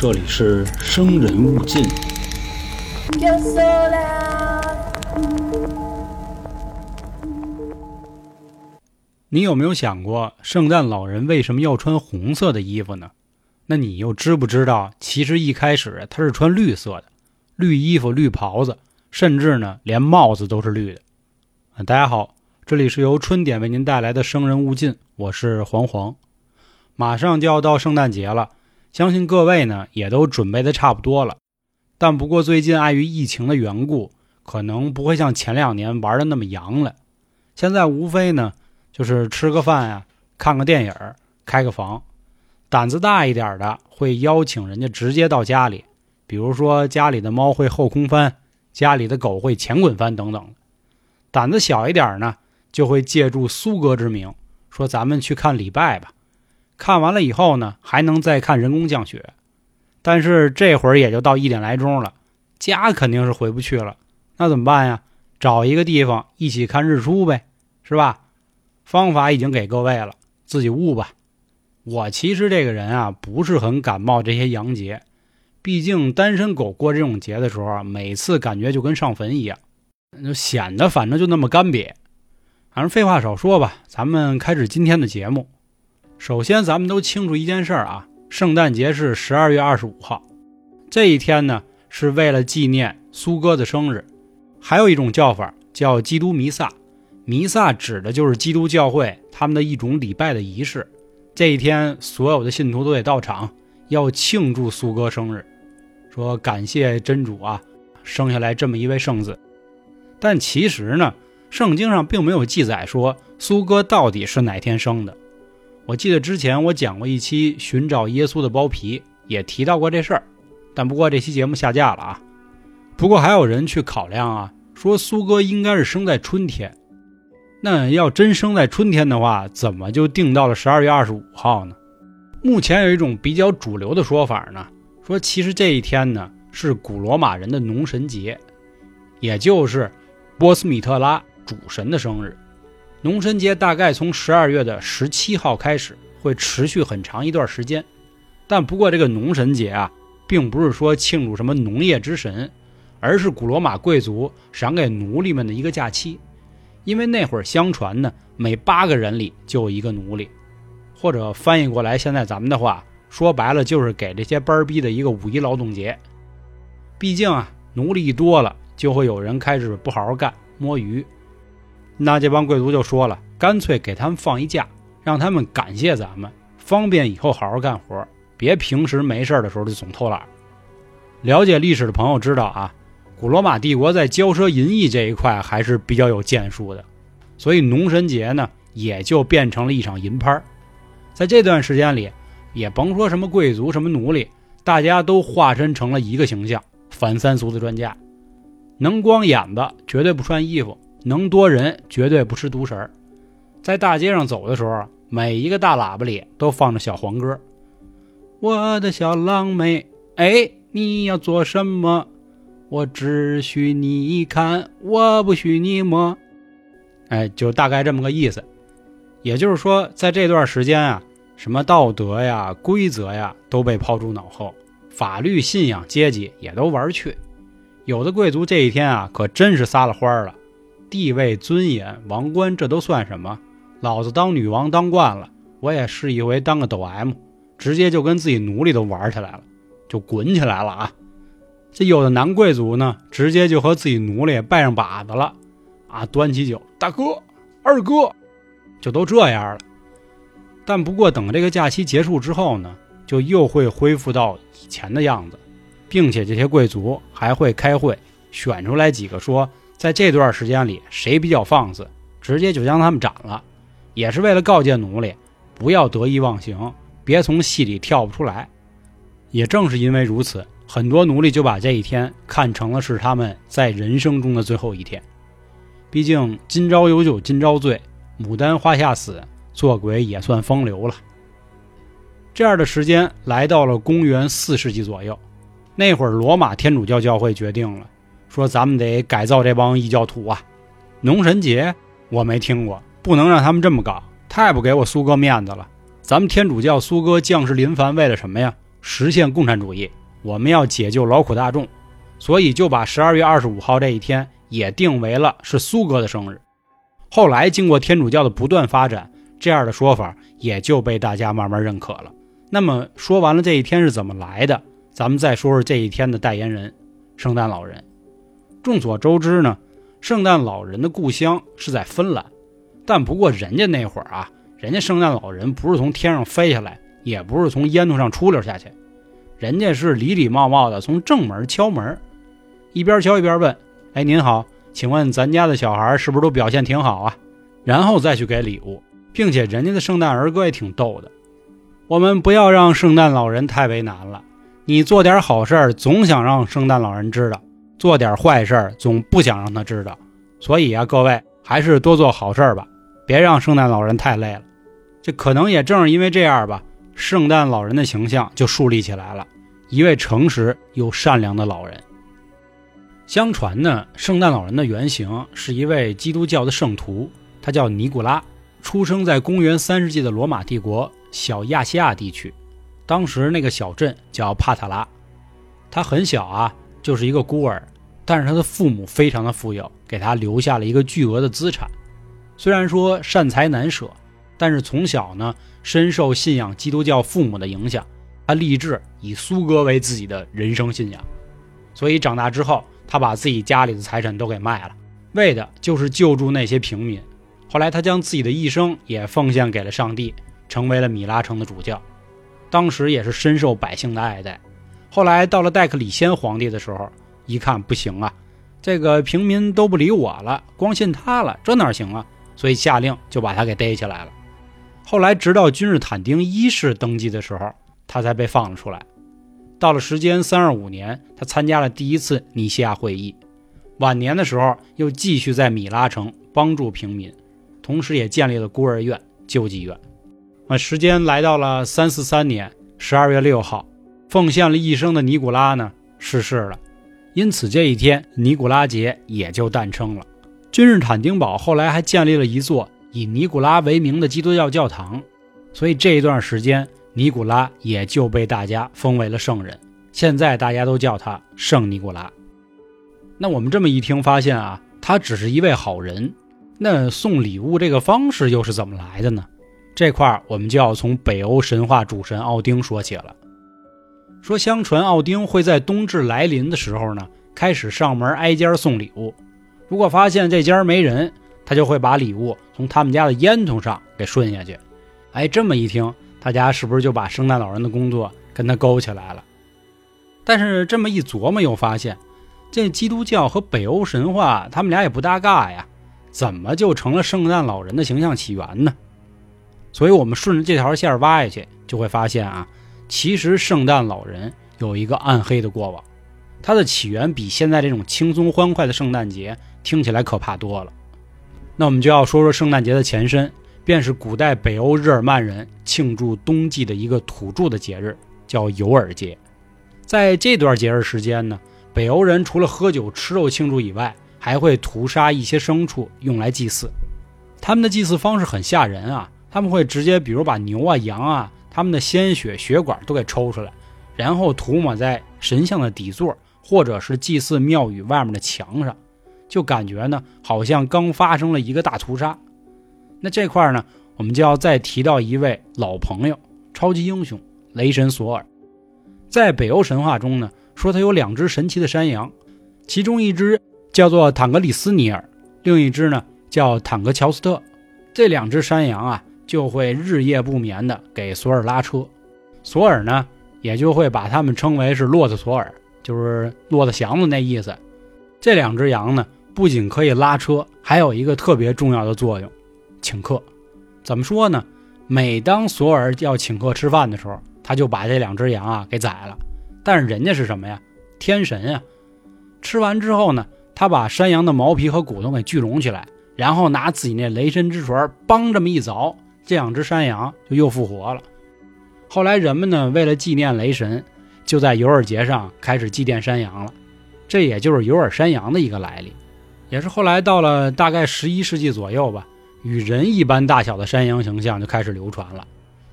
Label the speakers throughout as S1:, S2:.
S1: 这里是生人勿近。你有没有想过，圣诞老人为什么要穿红色的衣服呢？那你又知不知道，其实一开始他是穿绿色的，绿衣服、绿袍子，甚至呢，连帽子都是绿的。啊，大家好，这里是由春点为您带来的《生人勿近》，我是黄黄。马上就要到圣诞节了，相信各位呢也都准备的差不多了。但不过最近碍于疫情的缘故，可能不会像前两年玩的那么洋了。现在无非呢。就是吃个饭呀、看个电影、开个房，胆子大一点的会邀请人家直接到家里，比如说家里的猫会后空翻，家里的狗会前滚翻等等。胆子小一点呢，就会借助苏哥之名，说咱们去看礼拜吧。看完了以后呢，还能再看人工降雪。但是这会儿也就到一点来钟了，家肯定是回不去了，那怎么办呀？找一个地方一起看日出呗，是吧？方法已经给各位了，自己悟吧。我其实这个人啊，不是很感冒这些洋节，毕竟单身狗过这种节的时候，每次感觉就跟上坟一样，就显得反正就那么干瘪。反正废话少说吧，咱们开始今天的节目。首先，咱们都清楚一件事儿啊，圣诞节是十二月二十五号，这一天呢是为了纪念苏哥的生日，还有一种叫法叫基督弥撒。弥撒指的就是基督教会他们的一种礼拜的仪式。这一天，所有的信徒都得到场，要庆祝苏哥生日，说感谢真主啊，生下来这么一位圣子。但其实呢，圣经上并没有记载说苏哥到底是哪天生的。我记得之前我讲过一期寻找耶稣的包皮，也提到过这事儿，但不过这期节目下架了啊。不过还有人去考量啊，说苏哥应该是生在春天。那要真生在春天的话，怎么就定到了十二月二十五号呢？目前有一种比较主流的说法呢，说其实这一天呢是古罗马人的农神节，也就是波斯米特拉主神的生日。农神节大概从十二月的十七号开始，会持续很长一段时间。但不过这个农神节啊，并不是说庆祝什么农业之神，而是古罗马贵族赏给奴隶们的一个假期。因为那会儿相传呢，每八个人里就有一个奴隶，或者翻译过来，现在咱们的话说白了，就是给这些班儿逼的一个五一劳动节。毕竟啊，奴隶一多了，就会有人开始不好好干，摸鱼。那这帮贵族就说了，干脆给他们放一假，让他们感谢咱们，方便以后好好干活，别平时没事的时候就总偷懒。了解历史的朋友知道啊。古罗马帝国在骄奢淫逸这一块还是比较有建树的，所以农神节呢也就变成了一场淫拍。在这段时间里，也甭说什么贵族、什么奴隶，大家都化身成了一个形象——反三俗的专家。能光眼子绝对不穿衣服，能多人绝对不吃独食儿。在大街上走的时候，每一个大喇叭里都放着小黄歌：“我的小狼妹，哎，你要做什么？”我只许你看，我不许你摸。哎，就大概这么个意思。也就是说，在这段时间啊，什么道德呀、规则呀都被抛诸脑后，法律、信仰、阶级也都玩去。有的贵族这一天啊，可真是撒了欢了，地位、尊严、王冠，这都算什么？老子当女王当惯了，我也试一回当个抖 M，直接就跟自己奴隶都玩起来了，就滚起来了啊！这有的男贵族呢，直接就和自己奴隶拜上把子了，啊，端起酒，大哥、二哥，就都这样了。但不过等这个假期结束之后呢，就又会恢复到以前的样子，并且这些贵族还会开会，选出来几个说，在这段时间里谁比较放肆，直接就将他们斩了，也是为了告诫奴隶不要得意忘形，别从戏里跳不出来。也正是因为如此。很多奴隶就把这一天看成了是他们在人生中的最后一天。毕竟今朝有酒今朝醉，牡丹花下死，做鬼也算风流了。这样的时间来到了公元四世纪左右，那会儿罗马天主教教会决定了，说咱们得改造这帮异教徒啊。农神节我没听过，不能让他们这么搞，太不给我苏哥面子了。咱们天主教苏哥降世临凡为了什么呀？实现共产主义，我们要解救劳苦大众，所以就把十二月二十五号这一天也定为了是苏哥的生日。后来经过天主教的不断发展，这样的说法也就被大家慢慢认可了。那么说完了这一天是怎么来的，咱们再说说这一天的代言人——圣诞老人。众所周知呢，圣诞老人的故乡是在芬兰，但不过人家那会儿啊，人家圣诞老人不是从天上飞下来，也不是从烟囱上出溜下去，人家是礼礼貌貌的从正门敲门，一边敲一边问：“哎，您好，请问咱家的小孩是不是都表现挺好啊？”然后再去给礼物，并且人家的圣诞儿歌也挺逗的。我们不要让圣诞老人太为难了，你做点好事儿，总想让圣诞老人知道。做点坏事儿，总不想让他知道，所以啊，各位还是多做好事儿吧，别让圣诞老人太累了。这可能也正是因为这样吧，圣诞老人的形象就树立起来了，一位诚实又善良的老人。相传呢，圣诞老人的原型是一位基督教的圣徒，他叫尼古拉，出生在公元三世纪的罗马帝国小亚细亚地区，当时那个小镇叫帕塔拉，他很小啊。就是一个孤儿，但是他的父母非常的富有，给他留下了一个巨额的资产。虽然说善财难舍，但是从小呢深受信仰基督教父母的影响，他立志以苏哥为自己的人生信仰。所以长大之后，他把自己家里的财产都给卖了，为的就是救助那些平民。后来他将自己的一生也奉献给了上帝，成为了米拉城的主教，当时也是深受百姓的爱戴。后来到了戴克里先皇帝的时候，一看不行啊，这个平民都不理我了，光信他了，这哪行啊？所以下令就把他给逮起来了。后来直到君士坦丁一世登基的时候，他才被放了出来。到了时间三二五年，他参加了第一次尼西亚会议。晚年的时候，又继续在米拉城帮助平民，同时也建立了孤儿院、救济院。啊，时间来到了三四三年十二月六号。奉献了一生的尼古拉呢逝世了，因此这一天尼古拉节也就诞生了。君士坦丁堡后来还建立了一座以尼古拉为名的基督教教堂，所以这一段时间尼古拉也就被大家封为了圣人。现在大家都叫他圣尼古拉。那我们这么一听，发现啊，他只是一位好人。那送礼物这个方式又是怎么来的呢？这块儿我们就要从北欧神话主神奥丁说起了。说，相传奥丁会在冬至来临的时候呢，开始上门挨家送礼物。如果发现这家没人，他就会把礼物从他们家的烟囱上给顺下去。哎，这么一听，大家是不是就把圣诞老人的工作跟他勾起来了？但是这么一琢磨，又发现这基督教和北欧神话他们俩也不搭嘎呀，怎么就成了圣诞老人的形象起源呢？所以我们顺着这条线挖下去，就会发现啊。其实圣诞老人有一个暗黑的过往，它的起源比现在这种轻松欢快的圣诞节听起来可怕多了。那我们就要说说圣诞节的前身，便是古代北欧日耳曼人庆祝冬季的一个土著的节日，叫尤尔节。在这段节日时间呢，北欧人除了喝酒吃肉庆祝以外，还会屠杀一些牲畜用来祭祀。他们的祭祀方式很吓人啊，他们会直接比如把牛啊、羊啊。他们的鲜血血管都给抽出来，然后涂抹在神像的底座或者是祭祀庙宇外面的墙上，就感觉呢好像刚发生了一个大屠杀。那这块呢，我们就要再提到一位老朋友，超级英雄雷神索尔。在北欧神话中呢，说他有两只神奇的山羊，其中一只叫做坦格里斯尼尔，另一只呢叫坦格乔斯特。这两只山羊啊。就会日夜不眠的给索尔拉车，索尔呢也就会把他们称为是骆驼索尔，就是骆驼祥子那意思。这两只羊呢，不仅可以拉车，还有一个特别重要的作用，请客。怎么说呢？每当索尔要请客吃饭的时候，他就把这两只羊啊给宰了。但是人家是什么呀？天神呀！吃完之后呢，他把山羊的毛皮和骨头给聚拢起来，然后拿自己那雷神之锤梆这么一凿。这两只山羊就又复活了。后来人们呢，为了纪念雷神，就在尤尔节上开始祭奠山羊了。这也就是尤尔山羊的一个来历，也是后来到了大概十一世纪左右吧，与人一般大小的山羊形象就开始流传了。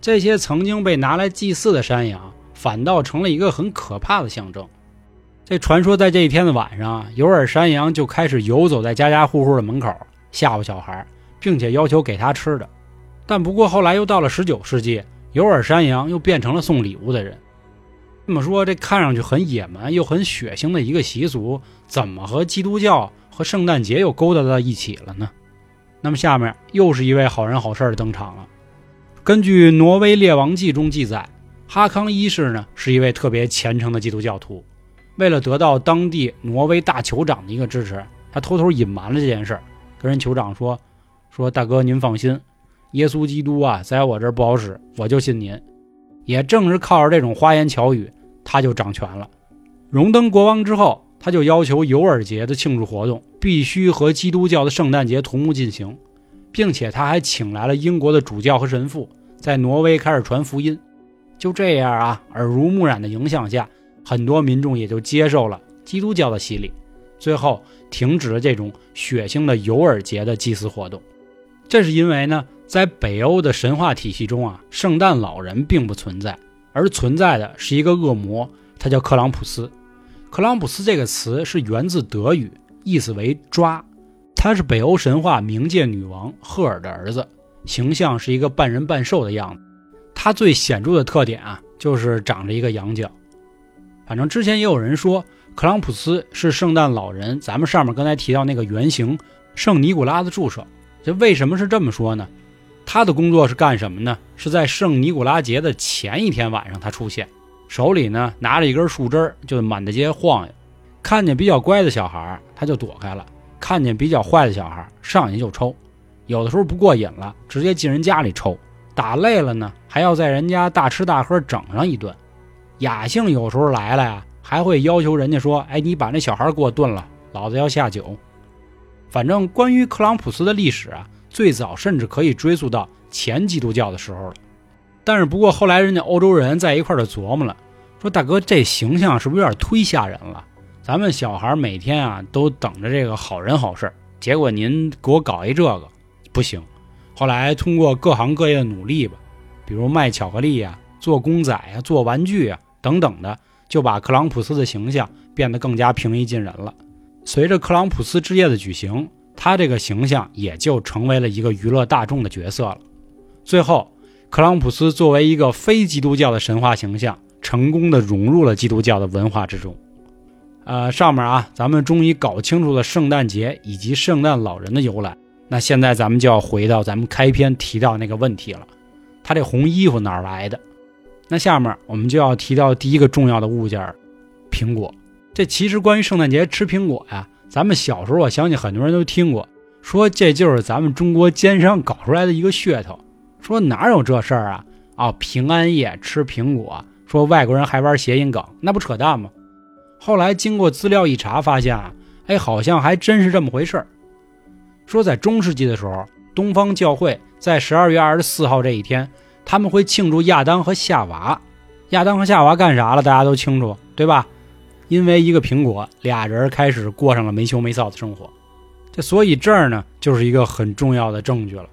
S1: 这些曾经被拿来祭祀的山羊，反倒成了一个很可怕的象征。这传说在这一天的晚上，尤尔山羊就开始游走在家家户户的门口，吓唬小孩，并且要求给他吃的。但不过后来又到了十九世纪，有耳山羊又变成了送礼物的人。这么说，这看上去很野蛮又很血腥的一个习俗，怎么和基督教和圣诞节又勾搭到一起了呢？那么下面又是一位好人好事儿登场了。根据《挪威列王记》中记载，哈康一世呢是一位特别虔诚的基督教徒。为了得到当地挪威大酋长的一个支持，他偷偷隐瞒了这件事儿，跟人酋长说：“说大哥您放心，耶稣基督啊，在我这儿不好使，我就信您。”也正是靠着这种花言巧语，他就掌权了。荣登国王之后，他就要求尤尔节的庆祝活动必须和基督教的圣诞节同步进行，并且他还请来了英国的主教和神父，在挪威开始传福音。就这样啊，耳濡目染的影响下。很多民众也就接受了基督教的洗礼，最后停止了这种血腥的尤尔节的祭祀活动。这是因为呢，在北欧的神话体系中啊，圣诞老人并不存在，而存在的是一个恶魔，他叫克朗普斯。克朗普斯这个词是源自德语，意思为抓。他是北欧神话冥界女王赫尔的儿子，形象是一个半人半兽的样子。他最显著的特点啊，就是长着一个羊角。反正之前也有人说，克朗普斯是圣诞老人，咱们上面刚才提到那个原型圣尼古拉的助手。这为什么是这么说呢？他的工作是干什么呢？是在圣尼古拉节的前一天晚上他出现，手里呢拿着一根树枝，就满大街晃悠。看见比较乖的小孩，他就躲开了；看见比较坏的小孩，上去就抽。有的时候不过瘾了，直接进人家里抽。打累了呢，还要在人家大吃大喝整上一顿。雅兴有时候来了呀，还会要求人家说：“哎，你把那小孩给我炖了，老子要下酒。”反正关于克朗普斯的历史啊，最早甚至可以追溯到前基督教的时候了。但是不过后来人家欧洲人在一块儿就琢磨了，说：“大哥，这形象是不是有点忒吓人了？咱们小孩每天啊都等着这个好人好事，结果您给我搞一这个，不行。”后来通过各行各业的努力吧，比如卖巧克力呀、做公仔呀、做玩具呀。等等的，就把克朗普斯的形象变得更加平易近人了。随着克朗普斯之夜的举行，他这个形象也就成为了一个娱乐大众的角色了。最后，克朗普斯作为一个非基督教的神话形象，成功的融入了基督教的文化之中。呃，上面啊，咱们终于搞清楚了圣诞节以及圣诞老人的由来。那现在咱们就要回到咱们开篇提到那个问题了：他这红衣服哪儿来的？那下面我们就要提到第一个重要的物件苹果。这其实关于圣诞节吃苹果呀，咱们小时候我相信很多人都听过，说这就是咱们中国奸商搞出来的一个噱头。说哪有这事儿啊？啊，平安夜吃苹果，说外国人还玩谐音梗，那不扯淡吗？后来经过资料一查，发现啊，哎，好像还真是这么回事儿。说在中世纪的时候，东方教会在十二月二十四号这一天。他们会庆祝亚当和夏娃，亚当和夏娃干啥了？大家都清楚，对吧？因为一个苹果，俩人开始过上了没羞没臊的生活。这所以这儿呢，就是一个很重要的证据了。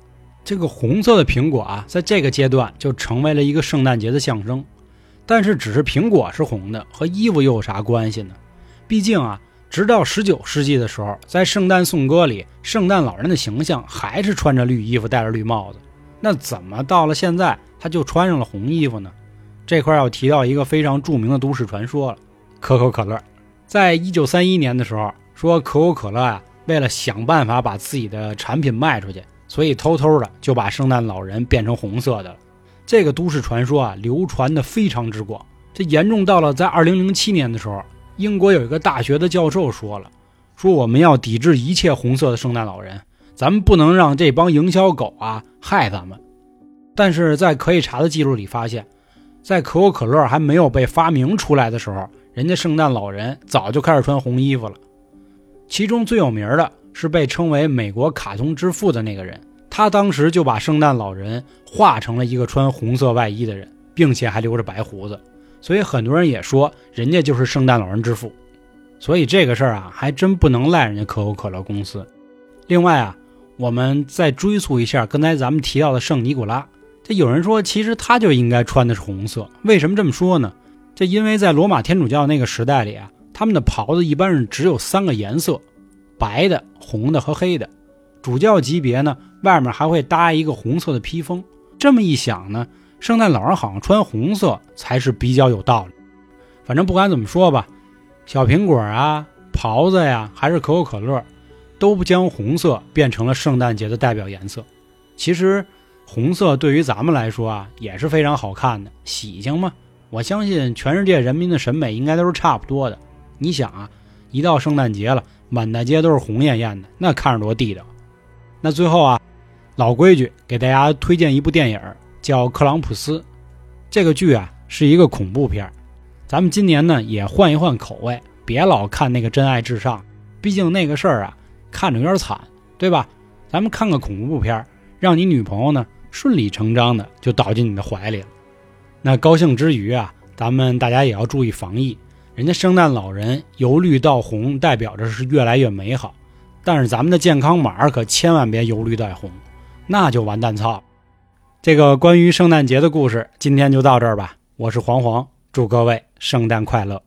S1: 这个红色的苹果啊，在这个阶段就成为了一个圣诞节的象征。但是，只是苹果是红的，和衣服又有啥关系呢？毕竟啊，直到十九世纪的时候，在圣诞颂歌里，圣诞老人的形象还是穿着绿衣服，戴着绿帽子。那怎么到了现在他就穿上了红衣服呢？这块要提到一个非常著名的都市传说了。可口可乐，在一九三一年的时候，说可口可乐啊，为了想办法把自己的产品卖出去，所以偷偷的就把圣诞老人变成红色的了。这个都市传说啊，流传的非常之广。这严重到了在二零零七年的时候，英国有一个大学的教授说了，说我们要抵制一切红色的圣诞老人。咱们不能让这帮营销狗啊害咱们，但是在可以查的记录里发现，在可口可乐还没有被发明出来的时候，人家圣诞老人早就开始穿红衣服了。其中最有名的是被称为“美国卡通之父”的那个人，他当时就把圣诞老人画成了一个穿红色外衣的人，并且还留着白胡子，所以很多人也说人家就是圣诞老人之父。所以这个事儿啊，还真不能赖人家可口可乐公司。另外啊。我们再追溯一下刚才咱们提到的圣尼古拉，这有人说其实他就应该穿的是红色，为什么这么说呢？这因为在罗马天主教那个时代里啊，他们的袍子一般是只有三个颜色：白的、红的和黑的。主教级别呢，外面还会搭一个红色的披风。这么一想呢，圣诞老人好像穿红色才是比较有道理。反正不管怎么说吧，小苹果啊、袍子呀，还是可口可乐，都不将红色变成了圣诞节的代表颜色。其实，红色对于咱们来说啊，也是非常好看的，喜庆嘛。我相信全世界人民的审美应该都是差不多的。你想啊，一到圣诞节了，满大街都是红艳艳的，那看着多地道。那最后啊，老规矩，给大家推荐一部电影，叫《克朗普斯》。这个剧啊是一个恐怖片咱们今年呢也换一换口味，别老看那个《真爱至上》，毕竟那个事儿啊看着有点惨，对吧？咱们看个恐怖片让你女朋友呢顺理成章的就倒进你的怀里了。那高兴之余啊，咱们大家也要注意防疫。人家圣诞老人由绿到红，代表着是越来越美好。但是咱们的健康码可千万别由绿带红，那就完蛋操！这个关于圣诞节的故事，今天就到这儿吧。我是黄黄，祝各位圣诞快乐。